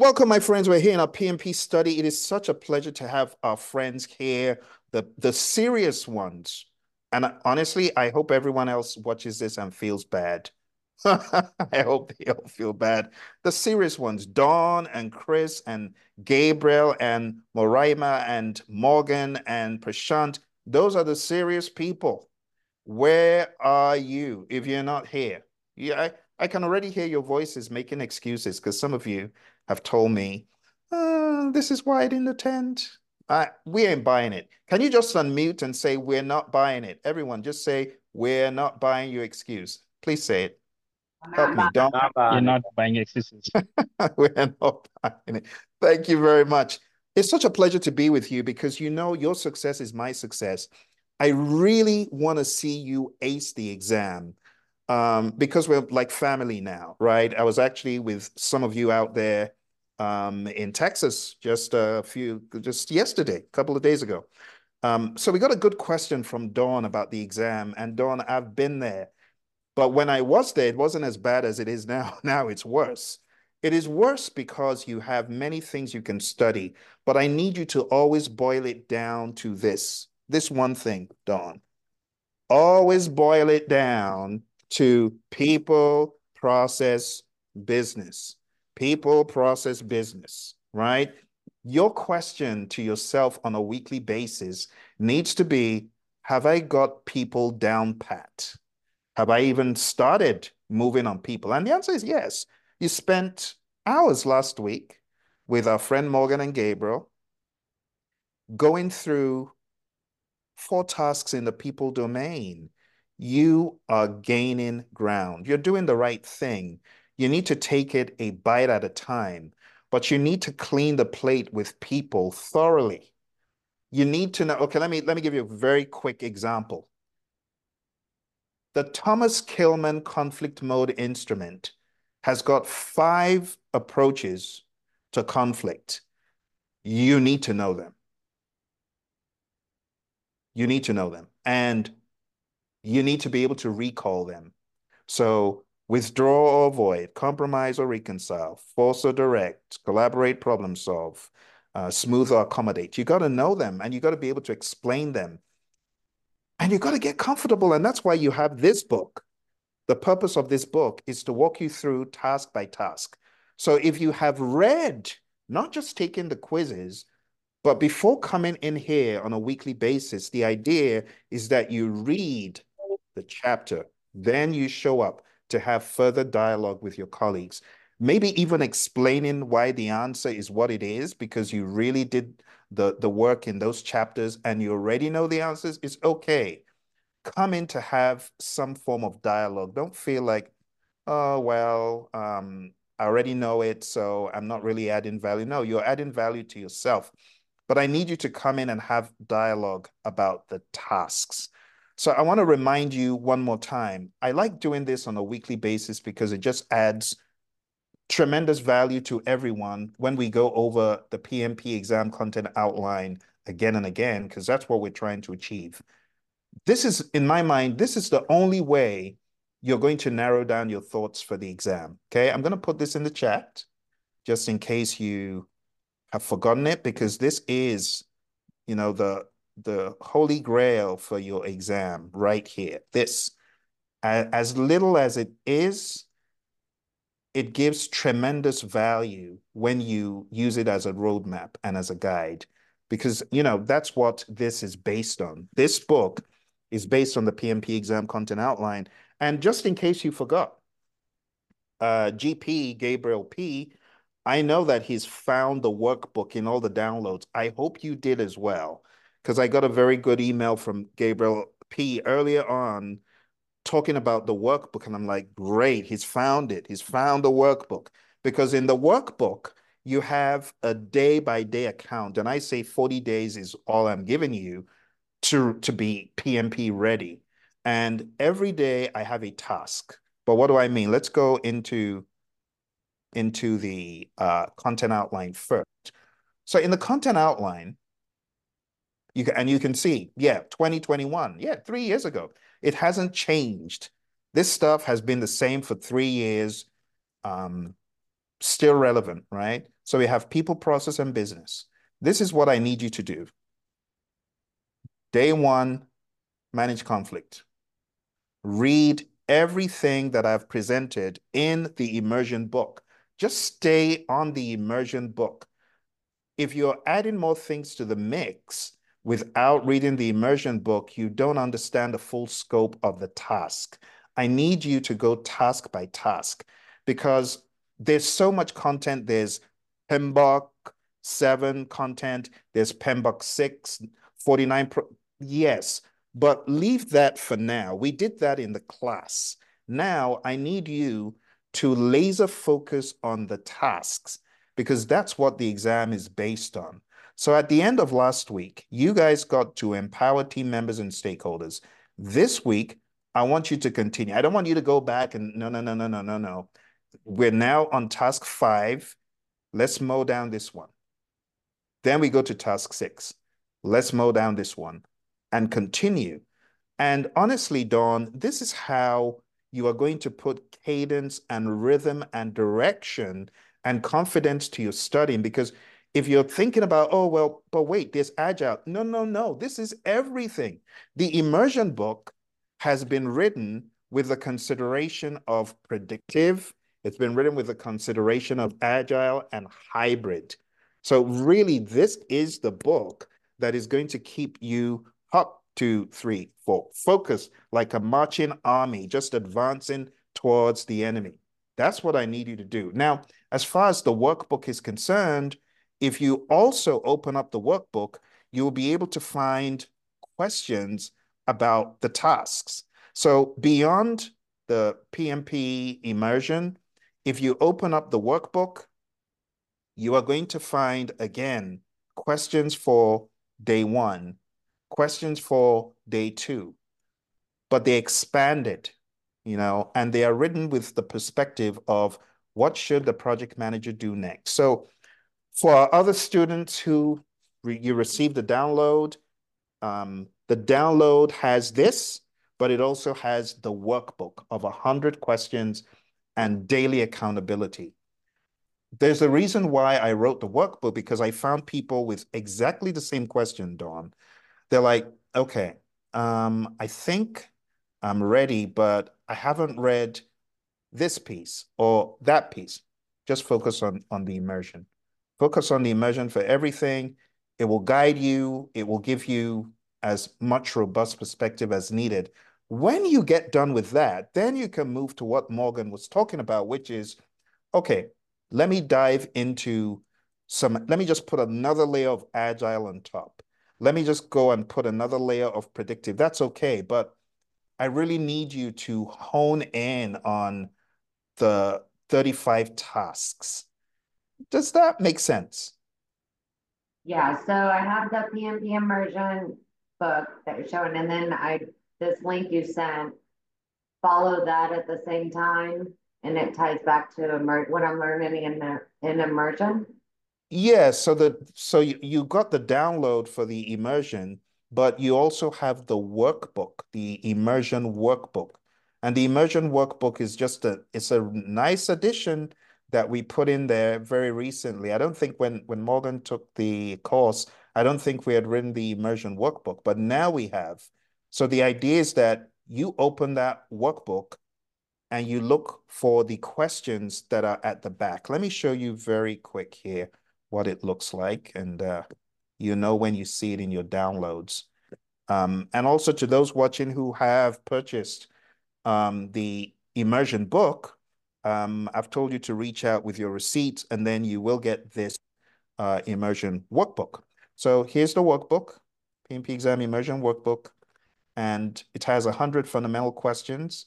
Welcome, my friends. We're here in our PMP study. It is such a pleasure to have our friends here, the, the serious ones. And honestly, I hope everyone else watches this and feels bad. I hope they all feel bad. The serious ones, Dawn and Chris and Gabriel and Moraima and Morgan and Prashant, those are the serious people. Where are you if you're not here? Yeah, I, I can already hear your voices making excuses because some of you have told me, uh, this is why I didn't attend. Uh, we ain't buying it. Can you just unmute and say, we're not buying it? Everyone, just say, we're not buying your excuse. Please say it. Help me, don't. You're not buying excuses. we're not buying it. Thank you very much. It's such a pleasure to be with you because you know your success is my success. I really want to see you ace the exam um, because we're like family now, right? I was actually with some of you out there um, in Texas just a few, just yesterday, a couple of days ago. Um, so we got a good question from Dawn about the exam. And Dawn, I've been there. But when I was there, it wasn't as bad as it is now. Now it's worse. It is worse because you have many things you can study, but I need you to always boil it down to this, this one thing, Dawn. Always boil it down to people, process, business people, process, business, right? Your question to yourself on a weekly basis needs to be Have I got people down pat? Have I even started moving on people? And the answer is yes. You spent hours last week with our friend Morgan and Gabriel going through four tasks in the people domain. You are gaining ground. You're doing the right thing. You need to take it a bite at a time, but you need to clean the plate with people thoroughly. You need to know, okay, let me let me give you a very quick example. The Thomas Kilmann conflict mode instrument has got five approaches to conflict. You need to know them. You need to know them. And you need to be able to recall them. So withdraw or avoid, compromise or reconcile, force or direct, collaborate, problem solve, uh, smooth or accommodate. You got to know them and you got to be able to explain them. And you got to get comfortable. And that's why you have this book. The purpose of this book is to walk you through task by task. So if you have read, not just taken the quizzes, but before coming in here on a weekly basis, the idea is that you read the chapter, then you show up to have further dialogue with your colleagues. Maybe even explaining why the answer is what it is because you really did the, the work in those chapters and you already know the answers is okay. Come in to have some form of dialogue. Don't feel like, oh, well, um, I already know it, so I'm not really adding value. No, you're adding value to yourself. But I need you to come in and have dialogue about the tasks. So I want to remind you one more time. I like doing this on a weekly basis because it just adds tremendous value to everyone when we go over the PMP exam content outline again and again, because that's what we're trying to achieve. This is, in my mind, this is the only way you're going to narrow down your thoughts for the exam. Okay, I'm going to put this in the chat just in case you have forgotten it, because this is, you know, the the holy grail for your exam right here. This, as little as it is, it gives tremendous value when you use it as a roadmap and as a guide, because you know that's what this is based on. This book is based on the PMP exam content outline. And just in case you forgot, uh, GP Gabriel P, I know that he's found the workbook in all the downloads. I hope you did as well, because I got a very good email from Gabriel P earlier on talking about the workbook. And I'm like, great, he's found it. He's found the workbook. Because in the workbook, you have a day by day account. And I say 40 days is all I'm giving you to, to be PMP ready. And every day I have a task. But what do I mean? Let's go into, into the uh, content outline first. So in the content outline, you can, and you can see, yeah, 2021, yeah, three years ago. It hasn't changed. This stuff has been the same for three years, um, still relevant, right? So we have people, process, and business. This is what I need you to do. Day one, manage conflict. Read everything that I've presented in the immersion book. Just stay on the immersion book. If you're adding more things to the mix, without reading the immersion book, you don't understand the full scope of the task. I need you to go task by task because there's so much content. There's PMBOK 7 content, there's PMBOK 6, 49. Pro yes, but leave that for now. We did that in the class. Now I need you to laser focus on the tasks because that's what the exam is based on. So at the end of last week, you guys got to empower team members and stakeholders. This week, I want you to continue. I don't want you to go back and no, no, no, no, no, no, no. We're now on task five. Let's mow down this one. Then we go to task six. Let's mow down this one and continue. And honestly, Dawn, this is how you are going to put cadence and rhythm and direction and confidence to your studying because if you're thinking about, oh, well, but wait, there's agile. No, no, no. This is everything. The immersion book has been written with the consideration of predictive. It's been written with the consideration of agile and hybrid. So really, this is the book that is going to keep you up two, three, four, focus like a marching army, just advancing towards the enemy. That's what I need you to do. Now, as far as the workbook is concerned, if you also open up the workbook, you will be able to find questions about the tasks. So beyond the PMP immersion, if you open up the workbook, you are going to find, again, questions for day one, questions for day two, but they expand it, you know, and they are written with the perspective of what should the project manager do next. So for other students who re you received the download, um, the download has this, but it also has the workbook of 100 questions and daily accountability. There's a reason why I wrote the workbook because I found people with exactly the same question, Dawn. They're like, okay, um, I think I'm ready, but I haven't read this piece or that piece. Just focus on, on the immersion. Focus on the immersion for everything. It will guide you. It will give you as much robust perspective as needed. When you get done with that, then you can move to what Morgan was talking about, which is, okay, let me dive into some, let me just put another layer of agile on top. Let me just go and put another layer of predictive. That's okay, but I really need you to hone in on the 35 tasks does that make sense? Yeah, so I have the PMP immersion book that you're showing, and then I this link you sent, follow that at the same time, and it ties back to what I'm learning in the in immersion. Yeah, so the so you, you got the download for the immersion, but you also have the workbook, the immersion workbook. And the immersion workbook is just a it's a nice addition that we put in there very recently. I don't think when, when Morgan took the course, I don't think we had written the immersion workbook, but now we have. So the idea is that you open that workbook and you look for the questions that are at the back. Let me show you very quick here what it looks like, and uh, you know when you see it in your downloads. Um, and also to those watching who have purchased um, the immersion book, um, I've told you to reach out with your receipt and then you will get this uh, immersion workbook. So here's the workbook, PMP exam immersion workbook, and it has 100 fundamental questions.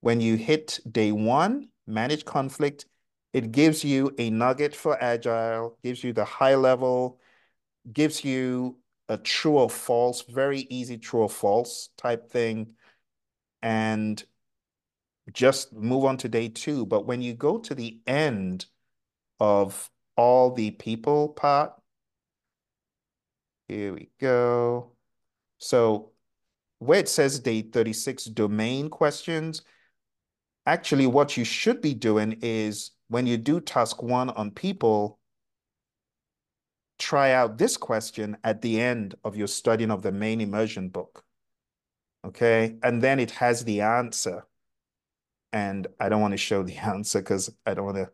When you hit day one, manage conflict, it gives you a nugget for agile, gives you the high level, gives you a true or false, very easy true or false type thing, and just move on to day two. But when you go to the end of all the people part, here we go. So where it says day 36 domain questions, actually what you should be doing is when you do task one on people, try out this question at the end of your studying of the main immersion book. Okay, and then it has the answer. And I don't want to show the answer because I don't want to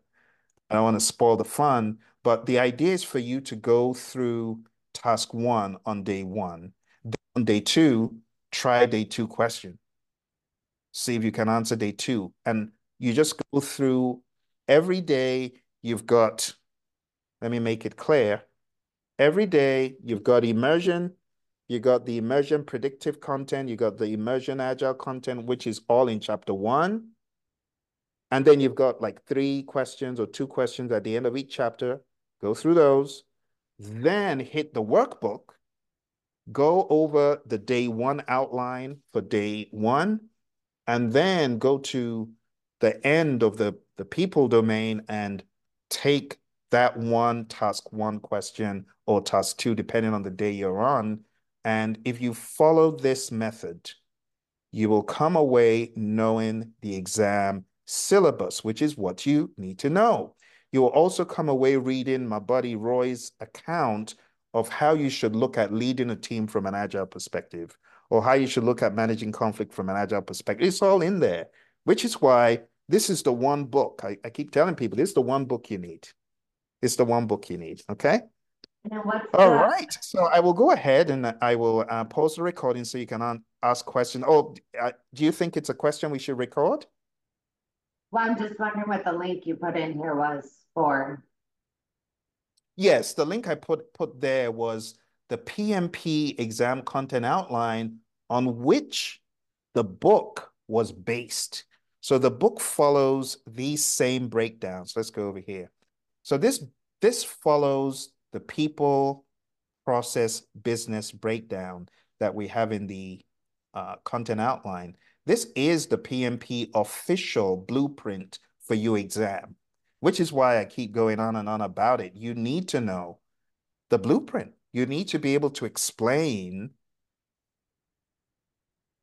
I don't want to spoil the fun, but the idea is for you to go through task one on day one. On day two, try day two question. See if you can answer day two. And you just go through every day you've got, let me make it clear. Every day you've got immersion, you got the immersion predictive content, you got the immersion agile content, which is all in chapter one. And then you've got like three questions or two questions at the end of each chapter. Go through those, then hit the workbook, go over the day one outline for day one, and then go to the end of the, the people domain and take that one task one question or task two, depending on the day you're on. And if you follow this method, you will come away knowing the exam syllabus, which is what you need to know. You will also come away reading my buddy Roy's account of how you should look at leading a team from an agile perspective, or how you should look at managing conflict from an agile perspective. It's all in there, which is why this is the one book. I, I keep telling people this is the one book you need. It's the one book you need. Okay. All the... right. So I will go ahead and I will uh, pause the recording so you can ask questions. Oh, uh, do you think it's a question we should record? Well, I'm just wondering what the link you put in here was for? Yes, the link I put put there was the PMP exam content outline on which the book was based. So the book follows these same breakdowns. Let's go over here. So this this follows the people, process, business breakdown that we have in the uh, content outline. This is the PMP official blueprint for your exam which is why I keep going on and on about it. You need to know the blueprint. You need to be able to explain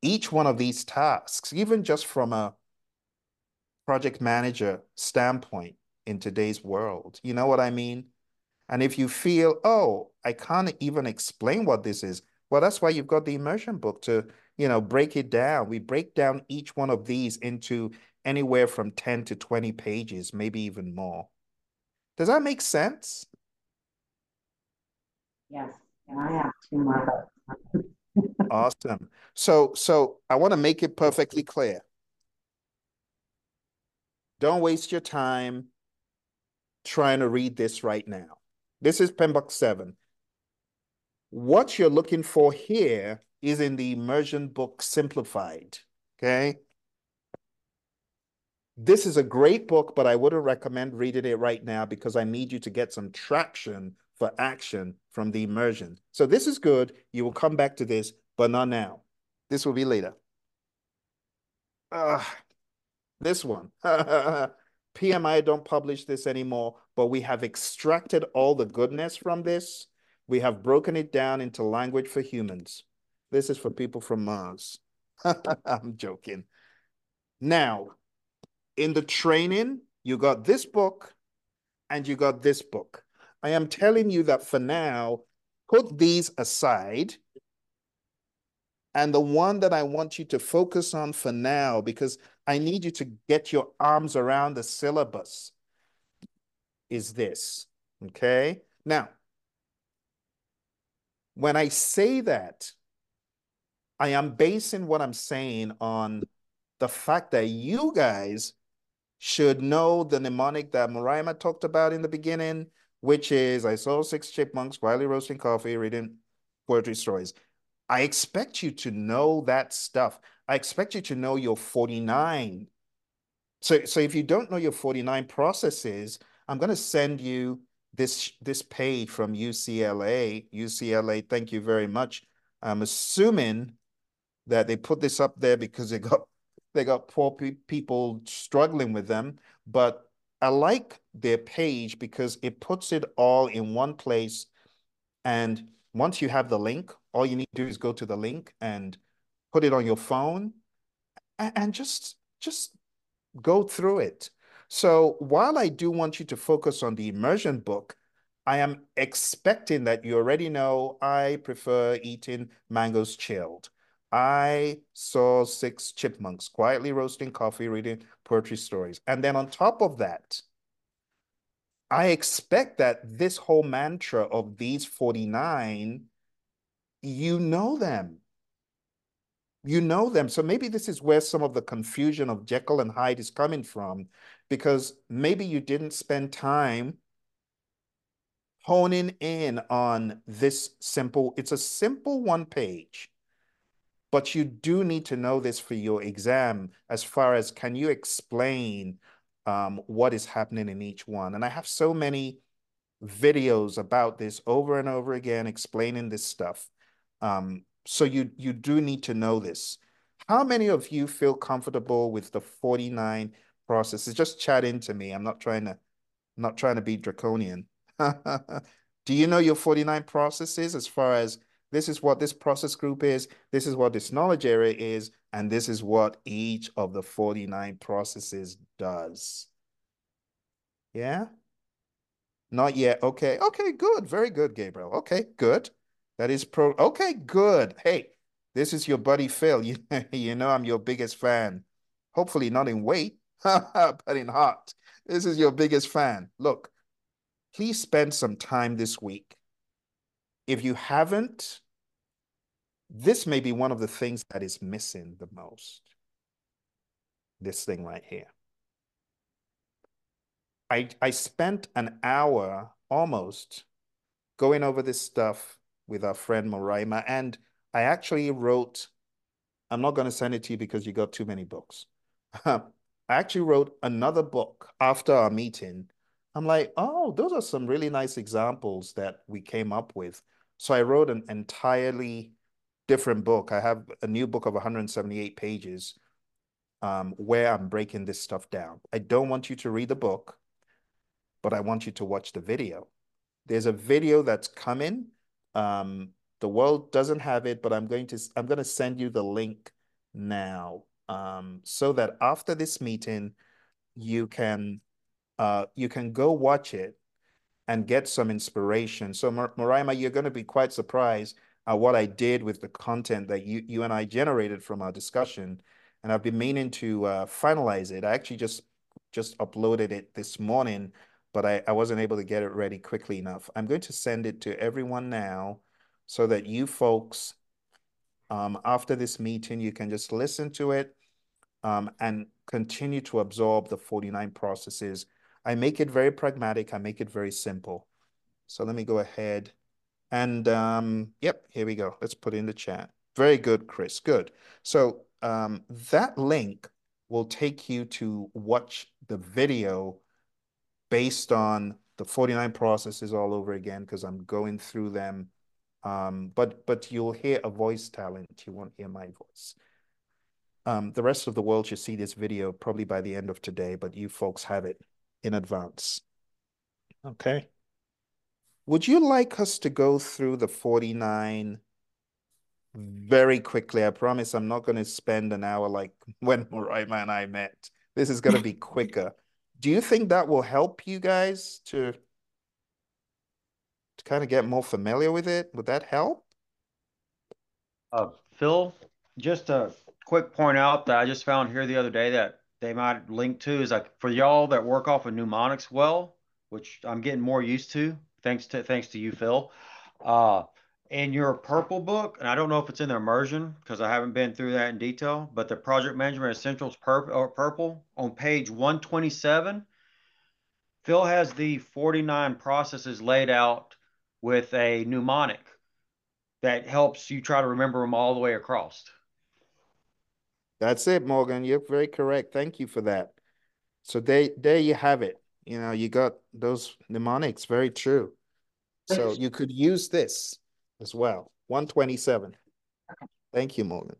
each one of these tasks, even just from a project manager standpoint in today's world. You know what I mean? And if you feel, oh, I can't even explain what this is, well, that's why you've got the immersion book to, you know, break it down. We break down each one of these into anywhere from 10 to 20 pages, maybe even more. Does that make sense? Yes, and I have two more awesome. So, so I want to make it perfectly clear. Don't waste your time trying to read this right now. This is PMBOK 7. What you're looking for here is in the immersion book simplified, okay? This is a great book, but I wouldn't recommend reading it right now because I need you to get some traction for action from the immersion. So this is good. You will come back to this, but not now. This will be later. Uh, this one. PMI don't publish this anymore, but we have extracted all the goodness from this. We have broken it down into language for humans. This is for people from Mars. I'm joking. Now, in the training, you got this book and you got this book. I am telling you that for now, put these aside And the one that I want you to focus on for now, because I need you to get your arms around the syllabus, is this. Okay? Now, when I say that, I am basing what I'm saying on the fact that you guys should know the mnemonic that Moraima talked about in the beginning, which is I saw six chipmunks quietly roasting coffee, reading poetry stories. I expect you to know that stuff. I expect you to know your 49. So, so if you don't know your 49 processes, I'm going to send you this this page from UCLA. UCLA, thank you very much. I'm assuming that they put this up there because they got they got poor pe people struggling with them, but I like their page because it puts it all in one place. And once you have the link, all you need to do is go to the link and put it on your phone and, and just just go through it. So while I do want you to focus on the immersion book, I am expecting that you already know I prefer eating mangoes chilled. I saw six chipmunks quietly roasting coffee, reading poetry stories. And then on top of that, I expect that this whole mantra of these 49, you know them. You know them. So maybe this is where some of the confusion of Jekyll and Hyde is coming from, because maybe you didn't spend time honing in on this simple, it's a simple one page but you do need to know this for your exam as far as can you explain um, what is happening in each one. And I have so many videos about this over and over again, explaining this stuff. Um, so you, you do need to know this. How many of you feel comfortable with the 49 processes? Just chat into me. I'm not trying to, I'm not trying to be draconian. do you know your 49 processes as far as this is what this process group is. This is what this knowledge area is. And this is what each of the 49 processes does. Yeah? Not yet. Okay. Okay, good. Very good, Gabriel. Okay, good. That is pro. Okay, good. Hey, this is your buddy Phill. You, you know I'm your biggest fan. Hopefully not in weight, but in heart. This is your biggest fan. Look, please spend some time this week if you haven't, this may be one of the things that is missing the most. This thing right here. I, I spent an hour almost going over this stuff with our friend Moraima, and I actually wrote, I'm not going to send it to you because you got too many books. I actually wrote another book after our meeting I'm like, oh, those are some really nice examples that we came up with. So I wrote an entirely different book. I have a new book of 178 pages um, where I'm breaking this stuff down. I don't want you to read the book, but I want you to watch the video. There's a video that's coming. Um, the world doesn't have it, but I'm going to I'm going to send you the link now um, so that after this meeting, you can uh, you can go watch it and get some inspiration. So Mar you're going to be quite surprised at what I did with the content that you, you and I generated from our discussion. And I've been meaning to uh, finalize it. I actually just just uploaded it this morning, but I, I wasn't able to get it ready quickly enough. I'm going to send it to everyone now so that you folks, um, after this meeting, you can just listen to it um, and continue to absorb the 49 processes I make it very pragmatic. I make it very simple. So let me go ahead and um, yep, here we go. Let's put in the chat. Very good, Chris. Good. So um, that link will take you to watch the video based on the 49 processes all over again because I'm going through them. Um, but but you'll hear a voice talent. You won't hear my voice. Um, the rest of the world should see this video probably by the end of today, but you folks have it in advance. Okay. Would you like us to go through the 49 very quickly? I promise I'm not going to spend an hour like when Moraima and I met. This is going to be quicker. Do you think that will help you guys to, to kind of get more familiar with it? Would that help? Uh, Phill, just a quick point out that I just found here the other day that they might link to is like for y'all that work off of mnemonics well, which I'm getting more used to thanks to thanks to you, Phill. Uh, in your purple book, and I don't know if it's in the immersion because I haven't been through that in detail, but the project management essentials purple, purple on page 127, Phill has the 49 processes laid out with a mnemonic that helps you try to remember them all the way across. That's it, Morgan. You're very correct. Thank you for that. So there, there you have it. You know, you got those mnemonics. Very true. So you could use this as well. 127. Thank you, Morgan.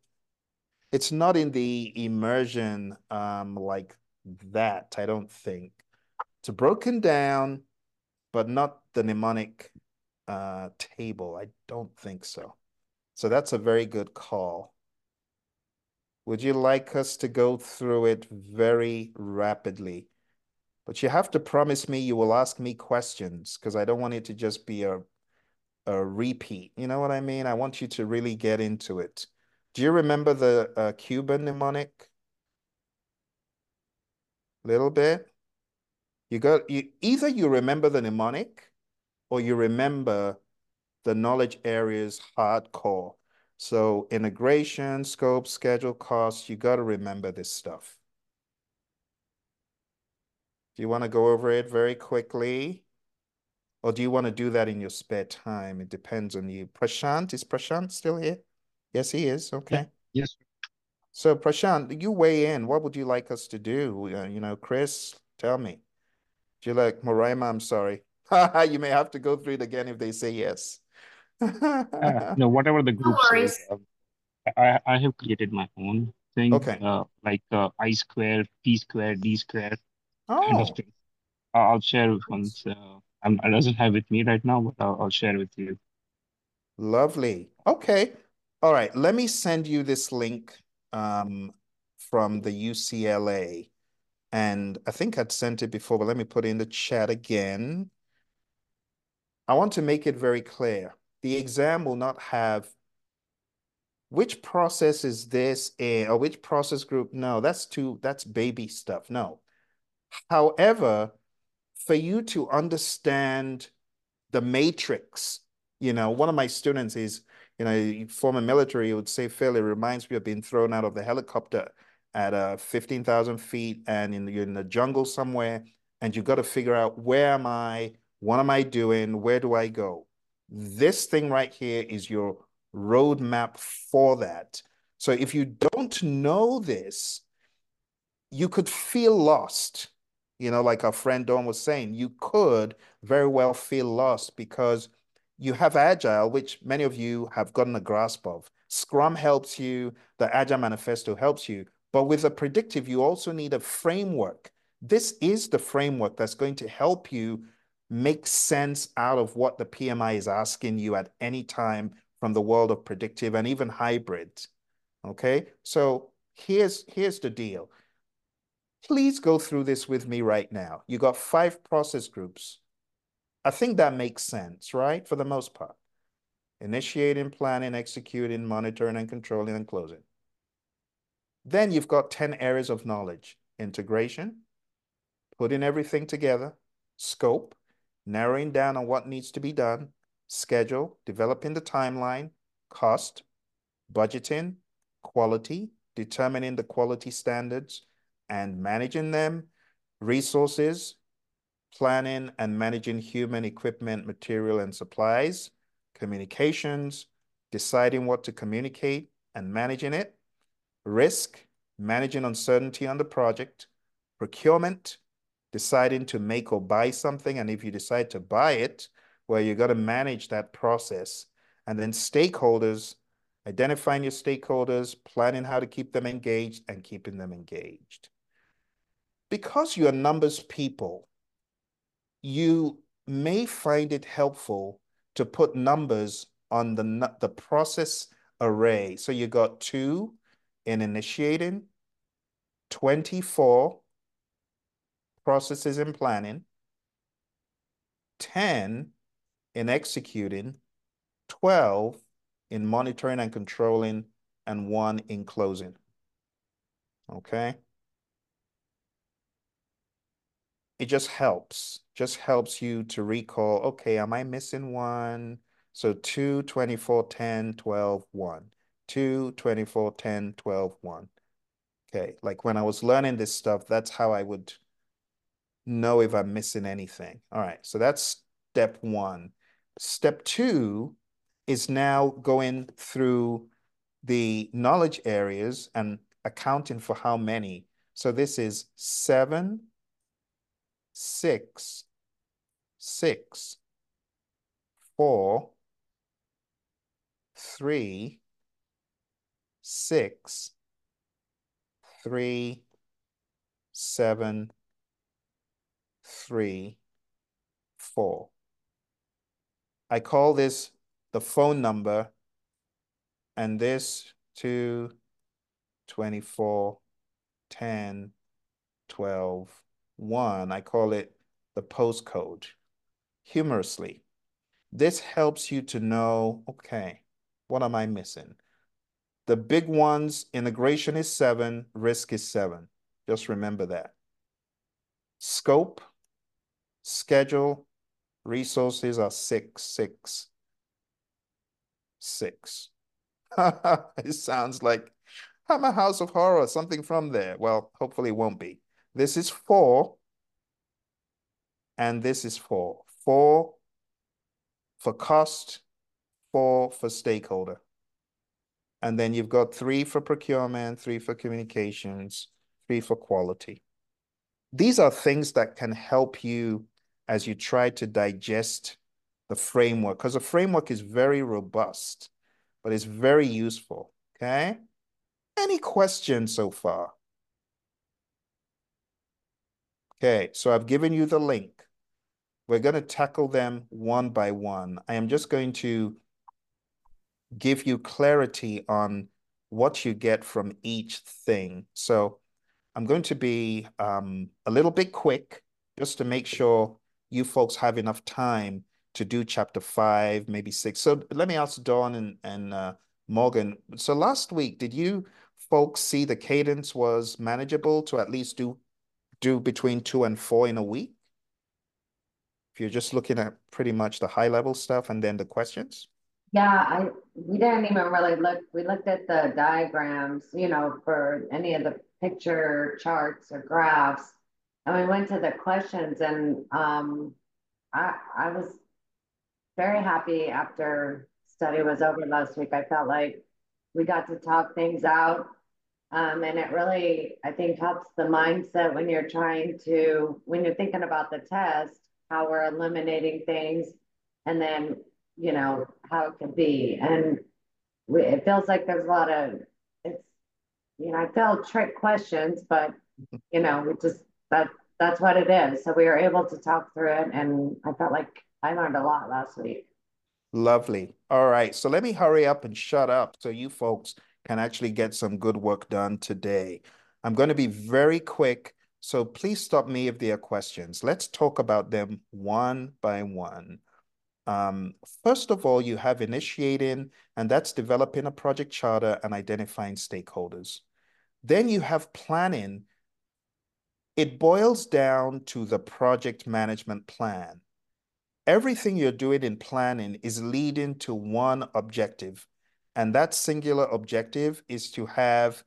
It's not in the immersion um, like that, I don't think. It's broken down, but not the mnemonic uh, table. I don't think so. So that's a very good call. Would you like us to go through it very rapidly? But you have to promise me you will ask me questions because I don't want it to just be a, a repeat. You know what I mean? I want you to really get into it. Do you remember the uh, Cuban mnemonic? Little bit. You got you either you remember the mnemonic or you remember the knowledge areas hardcore. So integration, scope, schedule, cost, you got to remember this stuff. Do you want to go over it very quickly? Or do you want to do that in your spare time? It depends on you. Prashant, is Prashant still here? Yes, he is. Okay. Yes. So Prashant, you weigh in. What would you like us to do? Uh, you know, Chris, tell me. Do you like Moraima? I'm sorry. you may have to go through it again if they say yes. No, whatever the group says, uh, I, I have created my own thing, Okay. uh, like uh, I square, P square, D square kind of Oh, thing. I- I'll share with once. Uh, I'm, I doesn't have with me right now, but I'll, I'll share with you. lovely. Okay. All right. Let me send you this link um, from the UCLA. And I think I'd sent it before, but let me put it in the chat again. I want to make it very clear. The exam will not have which process is this in, or which process group. No, that's too, that's baby stuff. No. However, for you to understand the matrix, you know, one of my students is, you know, former military, would say, it reminds me of being thrown out of the helicopter at uh, 15,000 feet and in, you're in the jungle somewhere, and you've got to figure out where am I? What am I doing? Where do I go? This thing right here is your roadmap for that. So if you don't know this, you could feel lost. You know, like our friend Dawn was saying, you could very well feel lost because you have Agile, which many of you have gotten a grasp of. Scrum helps you, the Agile Manifesto helps you. But with a predictive, you also need a framework. This is the framework that's going to help you make sense out of what the PMI is asking you at any time from the world of predictive and even hybrid. Okay, so here's here's the deal. Please go through this with me right now. You got five process groups. I think that makes sense, right? For the most part. Initiating, planning, executing, monitoring, and controlling and closing. Then you've got 10 areas of knowledge. Integration, putting everything together, scope, narrowing down on what needs to be done, schedule, developing the timeline, cost, budgeting, quality, determining the quality standards and managing them, resources, planning and managing human equipment, material, and supplies, communications, deciding what to communicate and managing it, risk, managing uncertainty on the project, procurement, deciding to make or buy something. And if you decide to buy it, well, you got to manage that process. And then stakeholders, identifying your stakeholders, planning how to keep them engaged and keeping them engaged. Because you're numbers people, you may find it helpful to put numbers on the, the process array. So you got two in initiating, 24 processes in planning, 10 in executing, 12 in monitoring and controlling, and one in closing. Okay. It just helps, just helps you to recall, okay, am I missing one? So 2, 24, 10, 12, 1. 2, 24, 10, 12, 1. Okay, like when I was learning this stuff, that's how I would know if I'm missing anything. All right, so that's step one. Step two is now going through the knowledge areas and accounting for how many. So this is seven, six, six, four, three, six, three, seven, three, four. I call this the phone number and this two, 24, 10, 12, 1. I call it the postcode. Humorously, this helps you to know, okay, what am I missing? The big ones, integration is seven, risk is seven. Just remember that. Scope, schedule, resources are six, six, six. it sounds like I'm a house of horror, something from there. Well, hopefully it won't be. This is four, and this is four. Four for cost, four for stakeholder. And then you've got three for procurement, three for communications, three for quality. These are things that can help you as you try to digest the framework, because the framework is very robust, but it's very useful, okay? Any questions so far? Okay, so I've given you the link. We're going to tackle them one by one. I am just going to give you clarity on what you get from each thing. So I'm going to be um, a little bit quick just to make sure you folks have enough time to do chapter five, maybe six. So let me ask Dawn and, and uh, Morgan. So last week, did you folks see the cadence was manageable to at least do do between two and four in a week? If you're just looking at pretty much the high level stuff and then the questions? Yeah, I we didn't even really look. We looked at the diagrams, you know, for any of the picture charts or graphs, and we went to the questions. And um, I I was very happy after study was over last week. I felt like we got to talk things out, um, and it really I think helps the mindset when you're trying to when you're thinking about the test, how we're eliminating things, and then you know, how it could be. And we, it feels like there's a lot of, it's, you know, I felt trick questions, but, you know, we just, that, that's what it is. So we were able to talk through it and I felt like I learned a lot last week. Lovely. All right. So let me hurry up and shut up so you folks can actually get some good work done today. I'm going to be very quick. So please stop me if there are questions. Let's talk about them one by one. Um, first of all, you have initiating, and that's developing a project charter and identifying stakeholders. Then you have planning. It boils down to the project management plan. Everything you're doing in planning is leading to one objective, and that singular objective is to have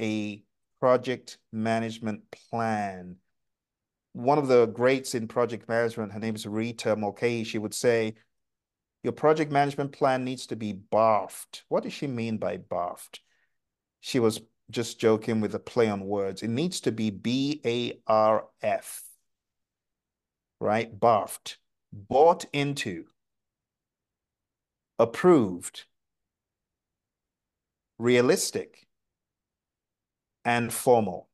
a project management plan one of the greats in project management, her name is Rita Mulcahy, she would say, your project management plan needs to be BARFed. What does she mean by BARFed? She was just joking with a play on words. It needs to be B-A-R-F, right? BARFed, bought into, approved, realistic, and formal.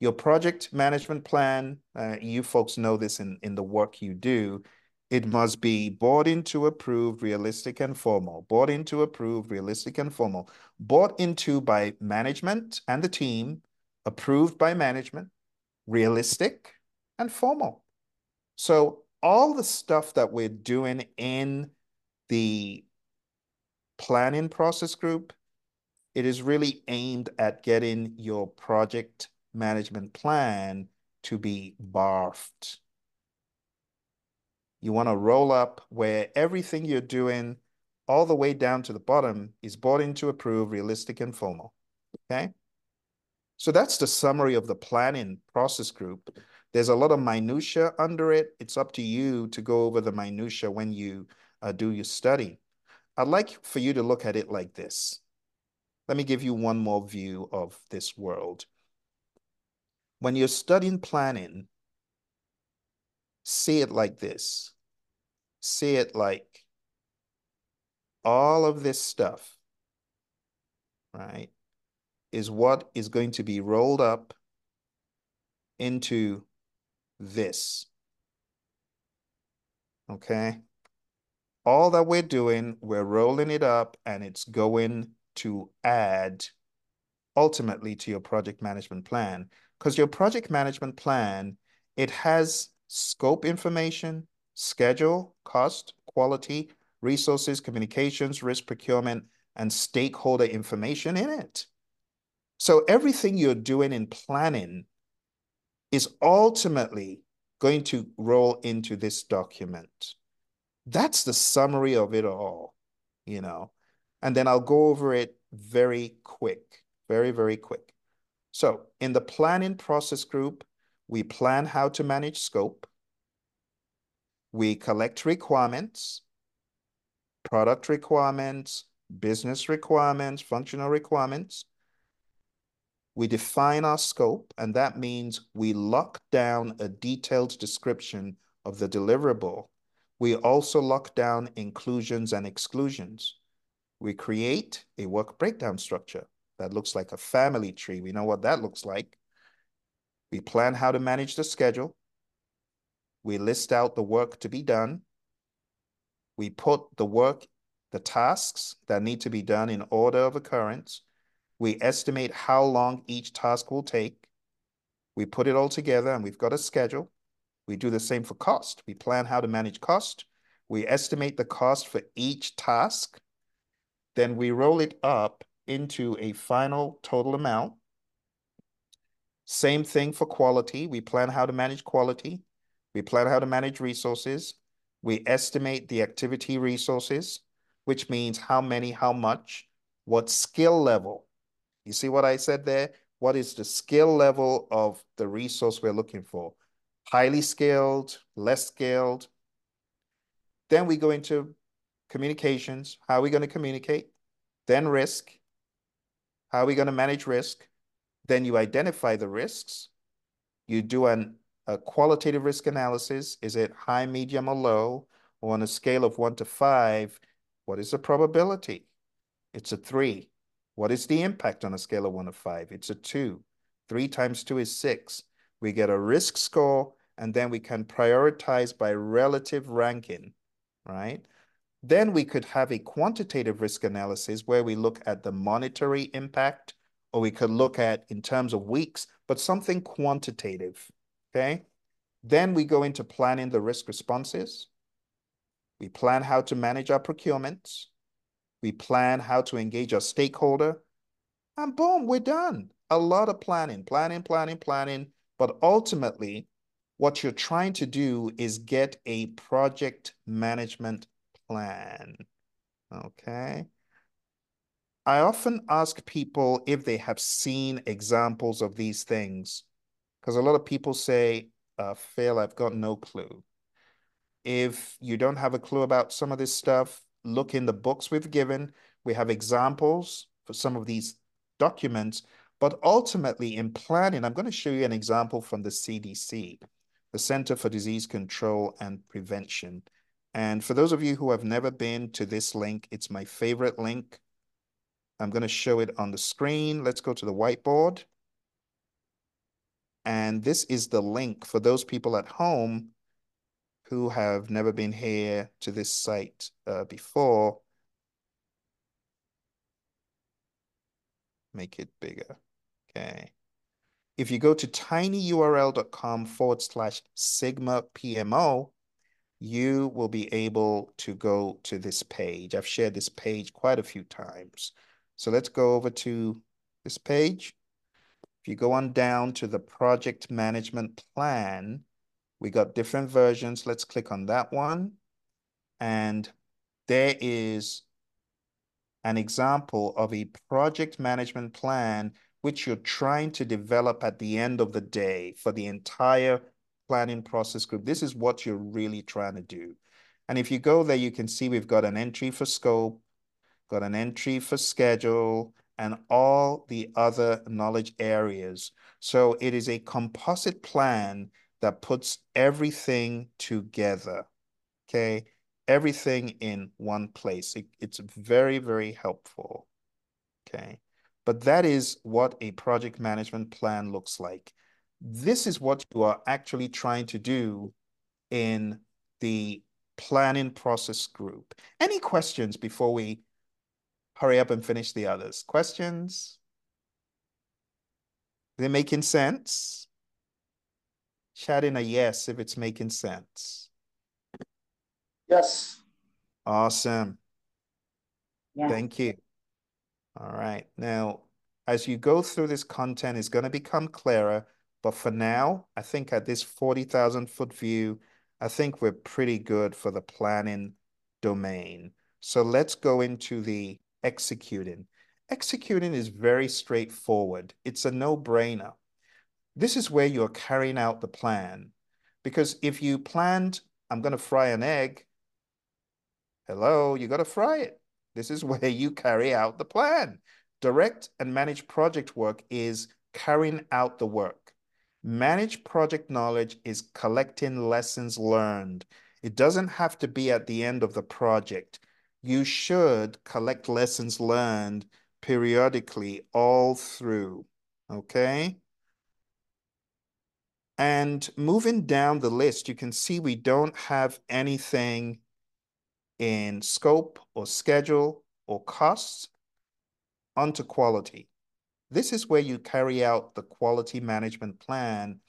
Your project management plan, uh, you folks know this in, in the work you do, it must be bought into, approved, realistic, and formal. Bought into, approved, realistic, and formal. Bought into by management and the team, approved by management, realistic, and formal. So all the stuff that we're doing in the planning process group it is really aimed at getting your project management plan to be barfed. You want to roll up where everything you're doing all the way down to the bottom is bought into approved, realistic, and formal. Okay? So that's the summary of the planning process group. There's a lot of minutia under it. It's up to you to go over the minutia when you uh, do your study. I'd like for you to look at it like this. Let me give you one more view of this world. When you're studying planning, see it like this. See it like all of this stuff, right, is what is going to be rolled up into this. Okay? All that we're doing, we're rolling it up and it's going to add ultimately to your project management plan. Because your project management plan, it has scope information, schedule, cost, quality, resources, communications, risk procurement, and stakeholder information in it. So everything you're doing in planning is ultimately going to roll into this document. That's the summary of it all, you know. And then I'll go over it very quick, very, very quick. So in the planning process group, we plan how to manage scope. We collect requirements, product requirements, business requirements, functional requirements. We define our scope, and that means we lock down a detailed description of the deliverable. We also lock down inclusions and exclusions. We create a work breakdown structure that looks like a family tree. We know what that looks like. We plan how to manage the schedule. We list out the work to be done. We put the work, the tasks that need to be done in order of occurrence. We estimate how long each task will take. We put it all together and we've got a schedule. We do the same for cost. We plan how to manage cost. We estimate the cost for each task. Then we roll it up into a final total amount. Same thing for quality. We plan how to manage quality. We plan how to manage resources. We estimate the activity resources, which means how many, how much, what skill level. You see what I said there? What is the skill level of the resource we're looking for? Highly skilled, less skilled. Then we go into communications. How are we going to communicate? Then risk. How are we going to manage risk? Then you identify the risks. You do an, a qualitative risk analysis. Is it high, medium, or low? Or on a scale of one to five, what is the probability? It's a three. What is the impact on a scale of one to five? It's a two. Three times two is six. We get a risk score, and then we can prioritize by relative ranking, right? Then we could have a quantitative risk analysis where we look at the monetary impact, or we could look at in terms of weeks, but something quantitative, okay? Then we go into planning the risk responses. We plan how to manage our procurements. We plan how to engage our stakeholder. And boom, we're done. A lot of planning, planning, planning, planning. But ultimately, what you're trying to do is get a project management plan. Okay. I often ask people if they have seen examples of these things, because a lot of people say, uh, Phill, I've got no clue. If you don't have a clue about some of this stuff, look in the books we've given. We have examples for some of these documents, but ultimately in planning, I'm going to show you an example from the CDC, the Center for Disease Control and Prevention. And for those of you who have never been to this link, it's my favorite link. I'm going to show it on the screen. Let's go to the whiteboard. And this is the link for those people at home who have never been here to this site uh, before. Make it bigger. Okay. If you go to tinyurl.com forward slash sigma PMO, you will be able to go to this page. I've shared this page quite a few times. So let's go over to this page. If you go on down to the project management plan, we got different versions. Let's click on that one. And there is an example of a project management plan which you're trying to develop at the end of the day for the entire planning process group. This is what you're really trying to do. And if you go there, you can see we've got an entry for scope, got an entry for schedule, and all the other knowledge areas. So it is a composite plan that puts everything together, okay? Everything in one place. It, it's very, very helpful, okay? But that is what a project management plan looks like. This is what you are actually trying to do in the planning process group. Any questions before we hurry up and finish the others? Questions? Is it making sense? Chat in a yes if it's making sense. Yes. Awesome. Yeah. Thank you. All right. Now, as you go through this content, it's going to become clearer. But for now, I think at this 40,000 foot view, I think we're pretty good for the planning domain. So let's go into the executing. Executing is very straightforward. It's a no-brainer. This is where you're carrying out the plan. Because if you planned, I'm going to fry an egg, hello, you got to fry it. This is where you carry out the plan. Direct and manage project work is carrying out the work. Manage project knowledge is collecting lessons learned. It doesn't have to be at the end of the project. You should collect lessons learned periodically all through, okay? And moving down the list, you can see we don't have anything in scope or schedule or costs onto quality. This is where you carry out the quality management plan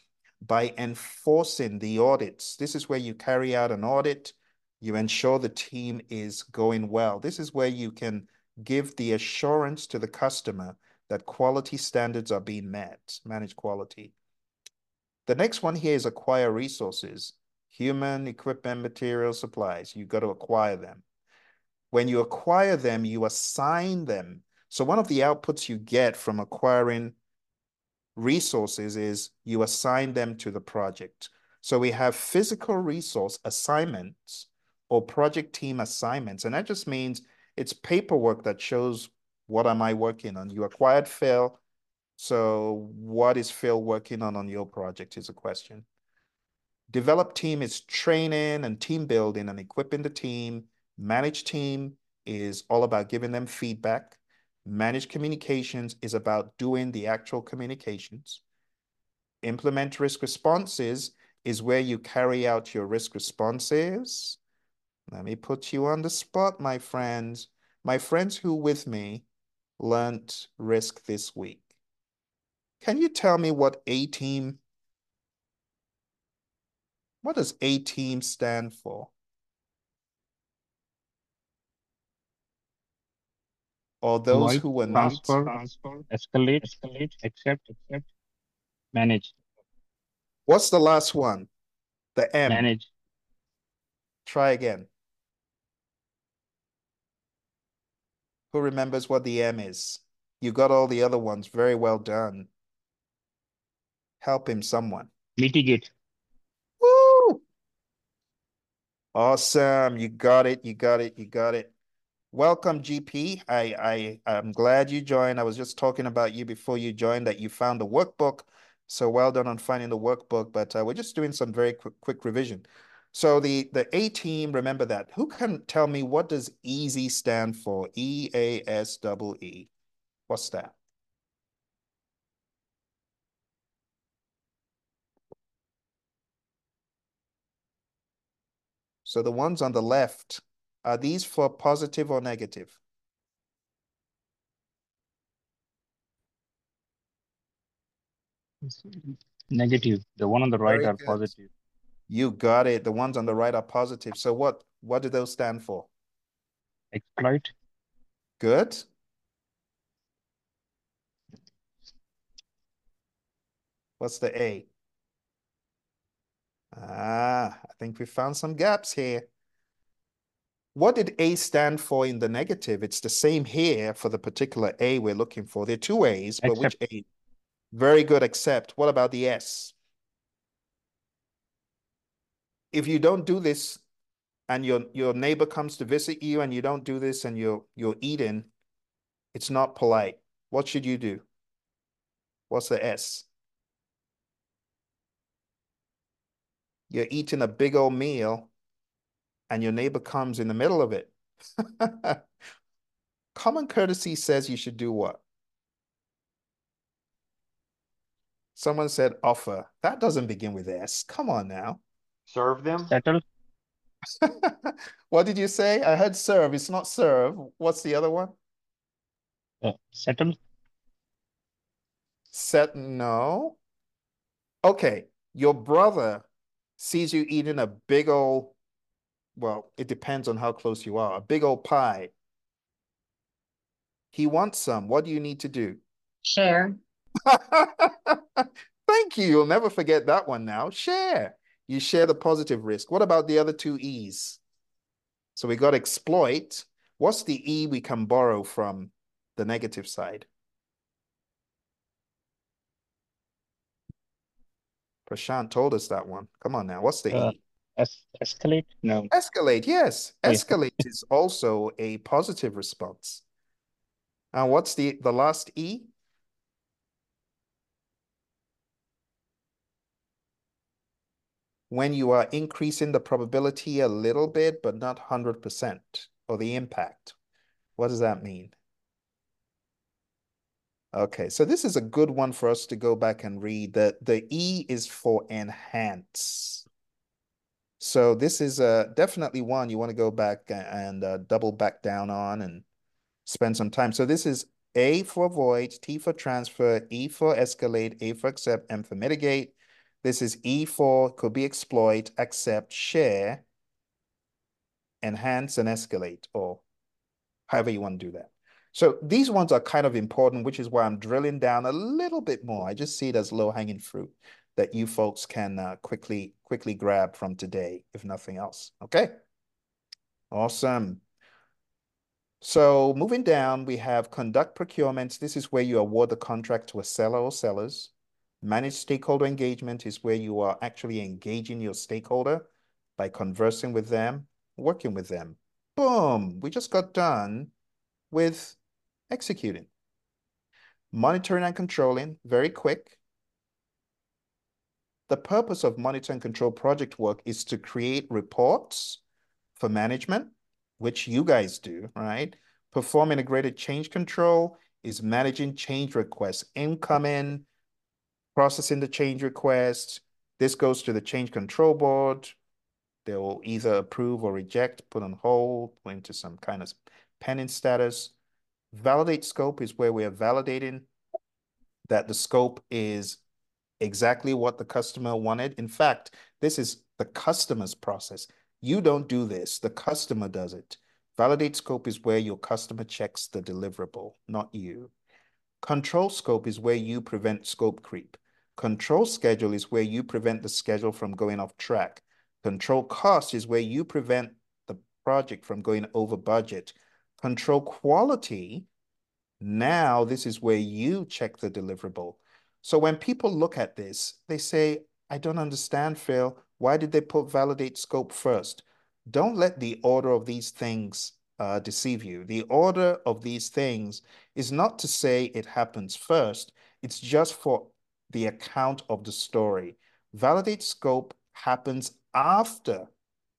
by enforcing the audits. This is where you carry out an audit. You ensure the team is going well. This is where you can give the assurance to the customer that quality standards are being met, manage quality. The next one here is acquire resources, human, equipment, material, supplies. You've got to acquire them. When you acquire them, you assign them so one of the outputs you get from acquiring resources is you assign them to the project. So we have physical resource assignments or project team assignments. And that just means it's paperwork that shows what am I working on. You acquired Phill. So what is Phill working on on your project is a question. Develop team is training and team building and equipping the team. Manage team is all about giving them feedback. Manage communications is about doing the actual communications. Implement risk responses is where you carry out your risk responses. Let me put you on the spot, my friends. My friends who with me learned risk this week. Can you tell me what A-team, what does A-team stand for? or those who were transfer, not. transfer, escalate, escalate, accept, accept, manage, What's the last one? The M. manage, Try again. Who remembers what the M is? You got all the other ones. Very well done. Help him, someone. mitigate, Woo! Awesome. You got it. You got it. You got it. Welcome, GP. I, I, I'm glad you joined. I was just talking about you before you joined that you found the workbook. So well done on finding the workbook, but uh, we're just doing some very quick, quick revision. So the, the A team, remember that. Who can tell me what does EASY stand for? E-A-S-E-E. What's that? So the ones on the left, are these for positive or negative? negative. The one on the right Very are good. positive. You got it. The ones on the right are positive. So what what do those stand for? Exploit. Good. What's the A? Ah, I think we found some gaps here. What did A stand for in the negative? It's the same here for the particular A we're looking for. There are two A's, but which A? Very good, except. What about the S? If you don't do this and your, your neighbor comes to visit you and you don't do this and you're, you're eating, it's not polite. What should you do? What's the S? You're eating a big old meal and your neighbor comes in the middle of it. Common courtesy says you should do what? Someone said offer. That doesn't begin with S. Come on now. Serve them. Settle. what did you say? I heard serve. It's not serve. What's the other one? Uh, settle. Set no. Okay. Your brother sees you eating a big old, well, it depends on how close you are, a big old pie. He wants some. What do you need to do? Share. Thank you. You'll never forget that one now. Share. You share the positive risk. What about the other two E's? So we got exploit. What's the E we can borrow from the negative side? Prashant told us that one. Come on now. What's the Uh, E? es escalate? No. Escalate. Yes. Oh. Escalate is also a positive response. And what's the, the last E? When you are increasing the probability a little bit, but not 100%, or the impact. What does that mean? Okay, so this is a good one for us to go back and read. The, the E is for enhance. So this is uh, definitely one you want to go back and uh, double back down on and spend some time. So this is A for avoid, T for transfer, E for escalate, A for accept, M for mitigate. This is E4, could be exploit, accept, share, enhance, and escalate, or however you want to do that. So these ones are kind of important, which is why I'm drilling down a little bit more. I just see it as low-hanging fruit that you folks can uh, quickly quickly grab from today, if nothing else. Okay. Awesome. So moving down, we have conduct procurements. This is where you award the contract to a seller or sellers. Manage stakeholder engagement is where you are actually engaging your stakeholder by conversing with them, working with them. Boom, we just got done with executing. Monitoring and controlling, very quick. The purpose of monitor and control project work is to create reports for management, which you guys do, right? Perform integrated change control is managing change requests, incoming, processing the change request. This goes to the change control board. They will either approve or reject, put on hold, put into some kind of pending status. Validate scope is where we are validating that the scope is exactly what the customer wanted. In fact, this is the customer's process. You don't do this, the customer does it. Validate scope is where your customer checks the deliverable, not you. Control scope is where you prevent scope creep. Control schedule is where you prevent the schedule from going off track. Control cost is where you prevent the project from going over budget. Control quality, now this is where you check the deliverable. So when people look at this, they say, I don't understand, Phill. Why did they put validate scope first? Don't let the order of these things uh, deceive you. The order of these things is not to say it happens first. It's just for the account of the story. Validate scope happens after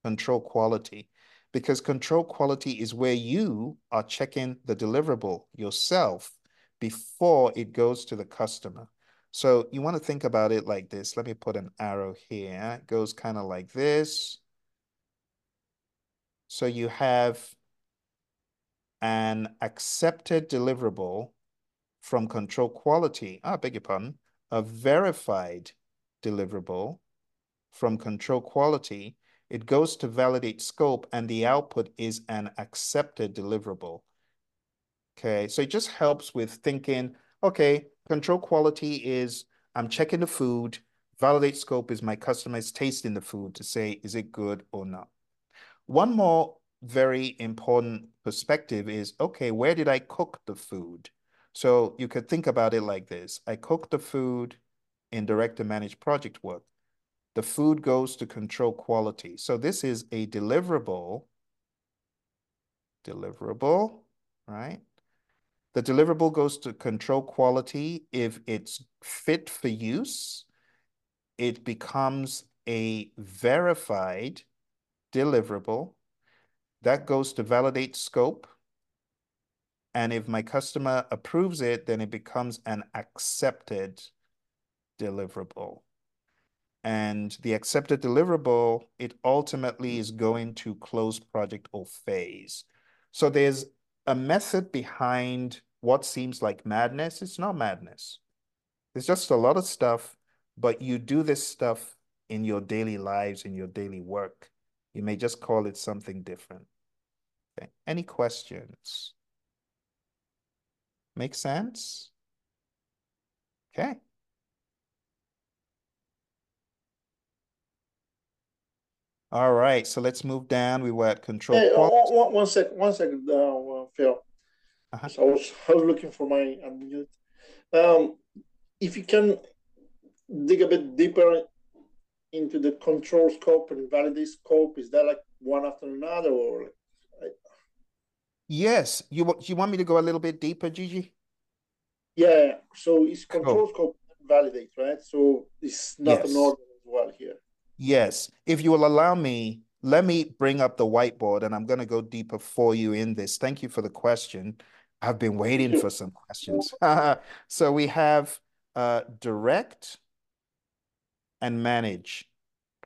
control quality because control quality is where you are checking the deliverable yourself before it goes to the customer. So you want to think about it like this. Let me put an arrow here. It goes kind of like this. So you have an accepted deliverable from control quality, ah, beg your pardon, a verified deliverable from control quality, it goes to validate scope and the output is an accepted deliverable. Okay, so it just helps with thinking, okay, control quality is I'm checking the food. Validate scope is my customer is tasting the food to say, is it good or not? One more very important perspective is, okay, where did I cook the food? So you could think about it like this. I cook the food in direct to manage project work. The food goes to control quality. So this is a deliverable, deliverable, right? The deliverable goes to control quality. If it's fit for use, it becomes a verified deliverable that goes to validate scope. And if my customer approves it, then it becomes an accepted deliverable. And the accepted deliverable, it ultimately is going to close project or phase. So there's a method behind what seems like madness. It's not madness. It's just a lot of stuff, but you do this stuff in your daily lives, in your daily work. You may just call it something different. Okay. Any questions? Make sense? Okay. All right, so let's move down. We were at control. Hey, one, one second, one second, uh, Phill. Uh-huh. So I was, I was looking for my unmute. Um, if you can dig a bit deeper into the control scope and validate scope, is that like one after another, or? Like, Yes, you want you want me to go a little bit deeper, Gigi? Yeah. So it's control scope validate, right? So it's not yes. an order as well here. Yes. If you will allow me, let me bring up the whiteboard and I'm going to go deeper for you in this. Thank you for the question. I've been waiting for some questions. so we have uh, direct and manage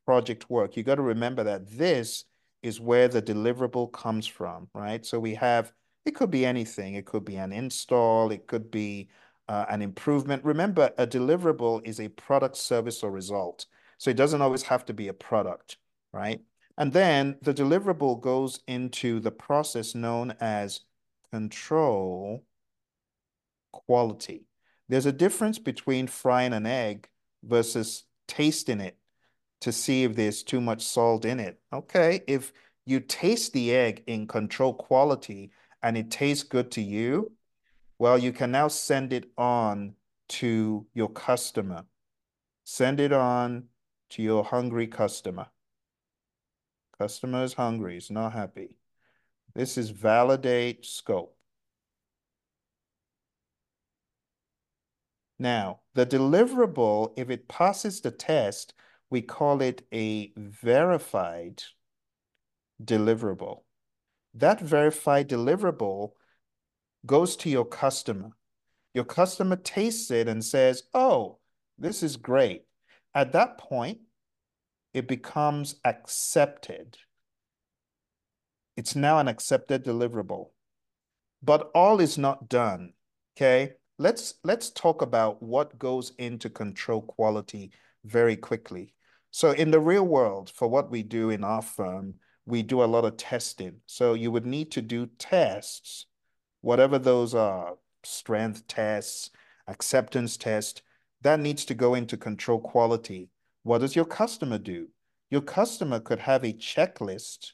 project work. You got to remember that this is where the deliverable comes from, right? So we have, it could be anything. It could be an install. It could be uh, an improvement. Remember, a deliverable is a product, service, or result. So it doesn't always have to be a product, right? And then the deliverable goes into the process known as control quality. There's a difference between frying an egg versus tasting it to see if there's too much salt in it. Okay, if you taste the egg in control quality and it tastes good to you, well, you can now send it on to your customer. Send it on to your hungry customer. Customer is hungry, is not happy. This is validate scope. Now, the deliverable, if it passes the test, we call it a verified deliverable. That verified deliverable goes to your customer. Your customer tastes it and says, oh, this is great. At that point, it becomes accepted. It's now an accepted deliverable. But all is not done, okay? Let's, let's talk about what goes into control quality very quickly. So in the real world, for what we do in our firm, we do a lot of testing. So you would need to do tests, whatever those are, strength tests, acceptance tests, that needs to go into control quality. What does your customer do? Your customer could have a checklist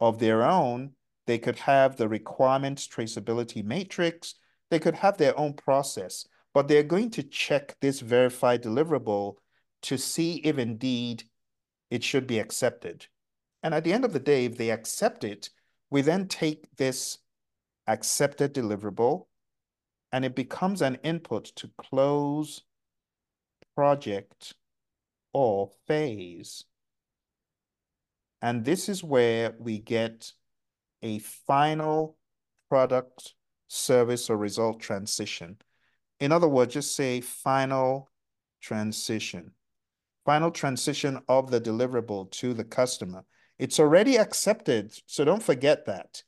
of their own. They could have the requirements traceability matrix. They could have their own process, but they're going to check this verified deliverable to see if indeed it should be accepted. And at the end of the day, if they accept it, we then take this accepted deliverable and it becomes an input to close project or phase. And this is where we get a final product, service, or result transition. In other words, just say final transition. Final transition of the deliverable to the customer. It's already accepted, so don't forget that.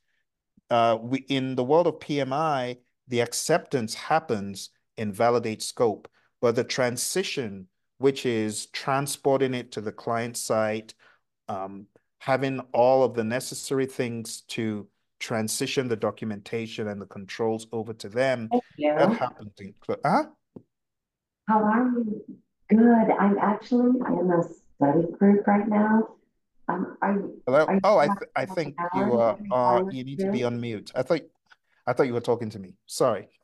Uh, we, in the world of PMI, the acceptance happens in validate scope, but the transition, which is transporting it to the client site, um, having all of the necessary things to transition the documentation and the controls over to them, that happens in, huh? How are you? Good. I'm actually in a study group right now. Um, are you? Hello? Are you Oh, I th I think the you hours? uh, are you need to be on mute. I thought I thought you were talking to me. Sorry.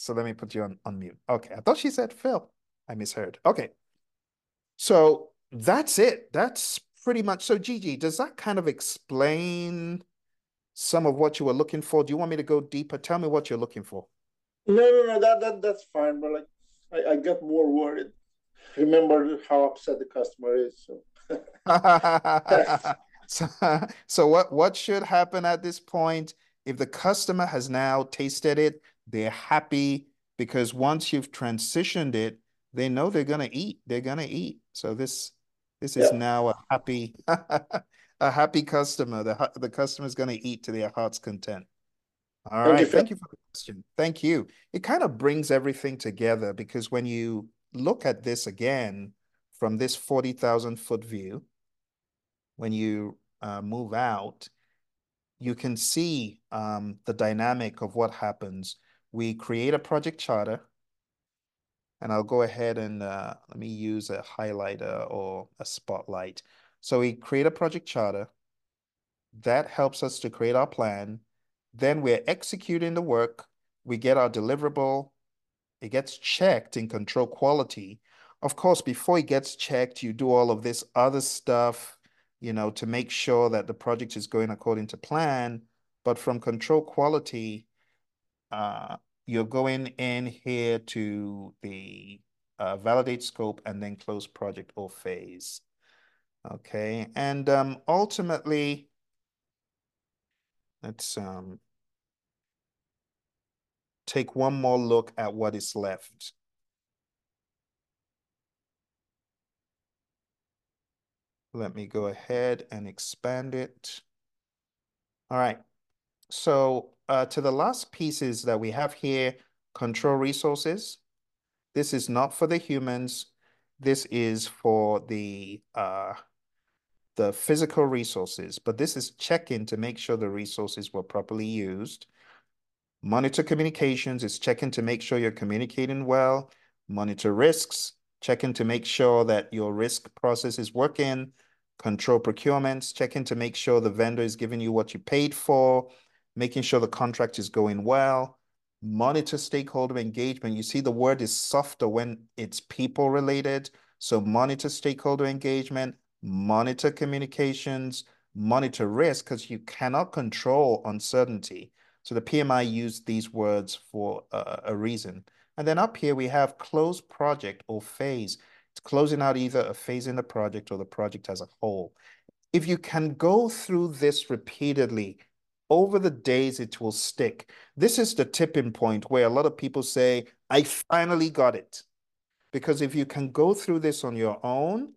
So let me put you on, on mute. Okay. I thought she said Phill. I misheard. Okay. So that's it. That's pretty much so Gigi, does that kind of explain some of what you were looking for? Do you want me to go deeper? Tell me what you're looking for. No, no, no, that, that that's fine, but like I, I got more worried. Remember how upset the customer is. So so, so what what should happen at this point? If the customer has now tasted it, they're happy because once you've transitioned it, they know they're gonna eat. They're gonna eat. So this this is Yeah. now a happy a happy customer. The the customer is gonna eat to their heart's content. All Thank you, right. Phill. Thank you for the question. Thank you. It kind of brings everything together because when you look at this again from this 40,000 foot view, when you uh, move out, you can see um, the dynamic of what happens. We create a project charter, and I'll go ahead and uh, let me use a highlighter or a spotlight. So we create a project charter. That helps us to create our plan. Then we're executing the work. We get our deliverable. It gets checked in control quality. Of course, before it gets checked, you do all of this other stuff, you know, to make sure that the project is going according to plan. But from control quality, uh, you're going in here to the uh, validate scope and then close project or phase. Okay, and um, ultimately, let's um, take one more look at what is left. Let me go ahead and expand it. All right. So uh, to the last pieces that we have here, control resources. This is not for the humans. This is for the uh, the physical resources, but this is checking to make sure the resources were properly used. Monitor communications is checking to make sure you're communicating well. Monitor risks, checking to make sure that your risk process is working. Control procurements, checking to make sure the vendor is giving you what you paid for, making sure the contract is going well. Monitor stakeholder engagement. You see the word is softer when it's people related. So monitor stakeholder engagement, monitor communications, monitor risk because you cannot control uncertainty. So the PMI used these words for a, a reason. And then up here, we have close project or phase. It's closing out either a phase in the project or the project as a whole. If you can go through this repeatedly, over the days, it will stick. This is the tipping point where a lot of people say, I finally got it. Because if you can go through this on your own,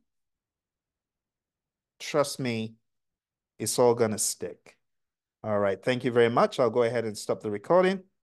trust me, it's all going to stick. All right. Thank you very much. I'll go ahead and stop the recording.